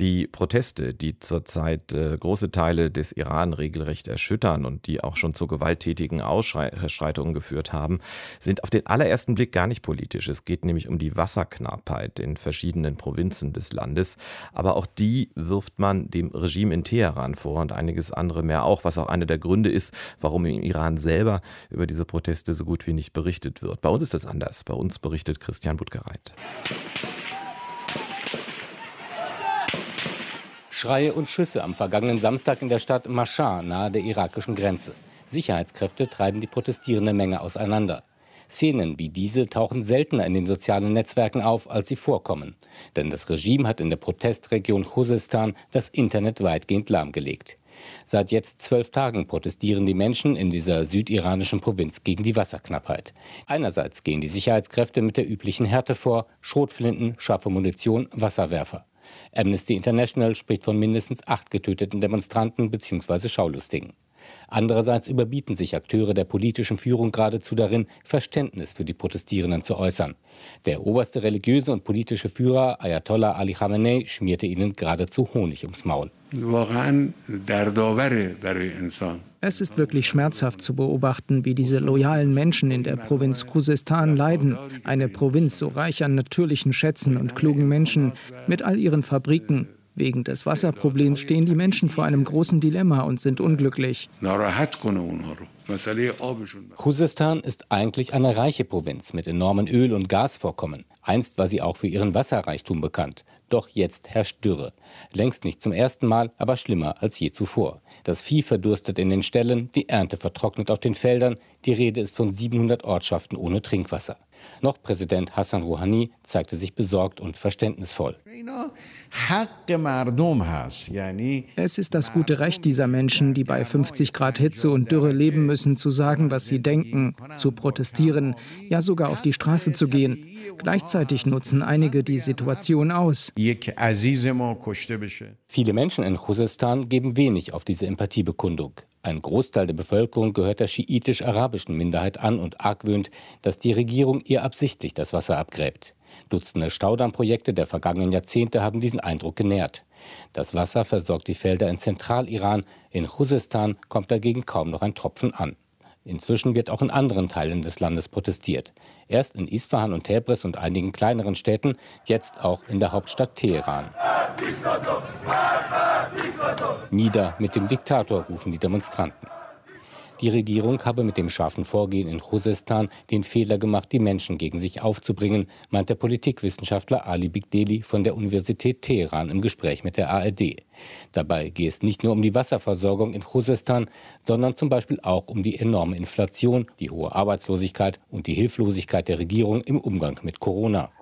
die Proteste, die zurzeit äh, große Teile des Iran regelrecht erschüttern und die auch schon zu gewalttätigen Ausschreitungen geführt haben, sind auf den allerersten Blick gar nicht politisch. Es geht nämlich um die Wasserknappheit in verschiedenen Provinzen des Landes. Aber auch die wirft man dem Regime in Teheran vor und einiges andere mehr auch, was auch einer der Gründe ist, warum im Iran selber über diese Proteste so gut wie nicht berichtet wird. Bei uns ist das anders. Bei uns berichtet Christian Budgereit. Schreie und Schüsse am vergangenen Samstag in der Stadt Mashhad nahe der irakischen Grenze. Sicherheitskräfte treiben die protestierende Menge auseinander. Szenen wie diese tauchen seltener in den sozialen Netzwerken auf, als sie vorkommen. Denn das Regime hat in der Protestregion Khuzestan das Internet weitgehend lahmgelegt. Seit jetzt zwölf Tagen protestieren die Menschen in dieser südiranischen Provinz gegen die Wasserknappheit. Einerseits gehen die Sicherheitskräfte mit der üblichen Härte vor, Schrotflinten, scharfe Munition, Wasserwerfer. Amnesty International spricht von mindestens acht getöteten Demonstranten bzw. Schaulustigen. Andererseits überbieten sich Akteure der politischen Führung geradezu darin, Verständnis für die Protestierenden zu äußern. Der oberste religiöse und politische Führer Ayatollah Ali Khamenei schmierte ihnen geradezu Honig ums Maul. Es ist wirklich schmerzhaft zu beobachten, wie diese loyalen Menschen in der Provinz Khuzestan leiden. Eine Provinz so reich an natürlichen Schätzen und klugen Menschen, mit all ihren Fabriken, Wegen des Wasserproblems stehen die Menschen vor einem großen Dilemma und sind unglücklich. Khuzestan ist eigentlich eine reiche Provinz mit enormen Öl- und Gasvorkommen. Einst war sie auch für ihren Wasserreichtum bekannt. Doch jetzt herrscht Dürre. Längst nicht zum ersten Mal, aber schlimmer als je zuvor. Das Vieh verdurstet in den Ställen, die Ernte vertrocknet auf den Feldern. Die Rede ist von 700 Ortschaften ohne Trinkwasser. Noch Präsident Hassan Rouhani zeigte sich besorgt und verständnisvoll. Es ist das gute Recht dieser Menschen, die bei 50 Grad Hitze und Dürre leben müssen, zu sagen, was sie denken, zu protestieren, ja sogar auf die Straße zu gehen. Gleichzeitig nutzen einige die Situation aus. Viele Menschen in Khuzestan geben wenig auf diese Empathiebekundung. Ein Großteil der Bevölkerung gehört der schiitisch-arabischen Minderheit an und argwöhnt, dass die Regierung ihr absichtlich das Wasser abgräbt. Dutzende Staudammprojekte der vergangenen Jahrzehnte haben diesen Eindruck genährt. Das Wasser versorgt die Felder in Zentraliran, in Khuzestan kommt dagegen kaum noch ein Tropfen an. Inzwischen wird auch in anderen Teilen des Landes protestiert. Erst in Isfahan und Tebris und einigen kleineren Städten, jetzt auch in der Hauptstadt Teheran. Nieder mit dem Diktator rufen die Demonstranten. Die Regierung habe mit dem scharfen Vorgehen in Khuzestan den Fehler gemacht, die Menschen gegen sich aufzubringen, meint der Politikwissenschaftler Ali Bigdeli von der Universität Teheran im Gespräch mit der ARD. Dabei gehe es nicht nur um die Wasserversorgung in Khuzestan, sondern zum Beispiel auch um die enorme Inflation, die hohe Arbeitslosigkeit und die Hilflosigkeit der Regierung im Umgang mit Corona.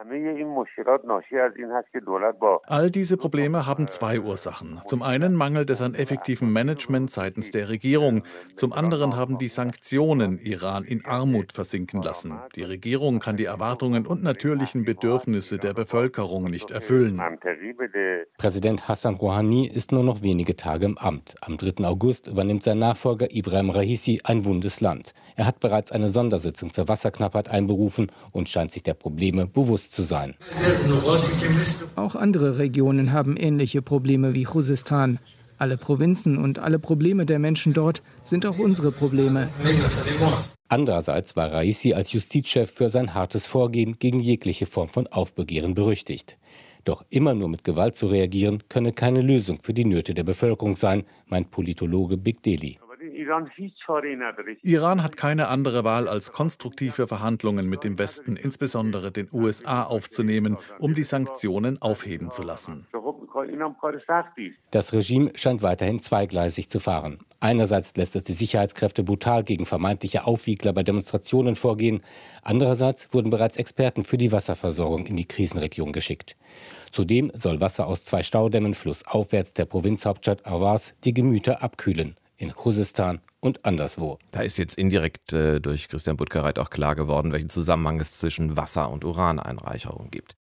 All diese Probleme haben zwei Ursachen. Zum einen mangelt es an effektivem Management seitens der Regierung. Zum anderen haben die Sanktionen Iran in Armut versinken lassen. Die Regierung kann die Erwartungen und natürlichen Bedürfnisse der Bevölkerung nicht erfüllen. Präsident Hassan Rouhani ist nur noch wenige Tage im Amt. Am 3. August übernimmt sein Nachfolger Ibrahim Raisi ein wundes Land. Er hat bereits eine Sondersitzung zur Wasserknappheit einberufen und scheint sich der Probleme bewusst zu sein. Auch andere Regionen haben ähnliche Probleme wie Khuzestan. Alle Provinzen und alle Probleme der Menschen dort sind auch unsere Probleme. Andererseits war Raisi als Justizchef für sein hartes Vorgehen gegen jegliche Form von Aufbegehren berüchtigt. Doch immer nur mit Gewalt zu reagieren, könne keine Lösung für die Nöte der Bevölkerung sein, meint Politologe Big Deli. Iran hat keine andere Wahl, als konstruktive Verhandlungen mit dem Westen, insbesondere den USA, aufzunehmen, um die Sanktionen aufheben zu lassen. Das Regime scheint weiterhin zweigleisig zu fahren. Einerseits lässt es die Sicherheitskräfte brutal gegen vermeintliche Aufwiegler bei Demonstrationen vorgehen. Andererseits wurden bereits Experten für die Wasserversorgung in die Krisenregion geschickt. Zudem soll Wasser aus zwei Staudämmen flussaufwärts der Provinzhauptstadt Awas die Gemüter abkühlen in Khuzestan und anderswo. Da ist jetzt indirekt äh, durch Christian Buttgereit auch klar geworden, welchen Zusammenhang es zwischen Wasser und Uraneinreicherung gibt.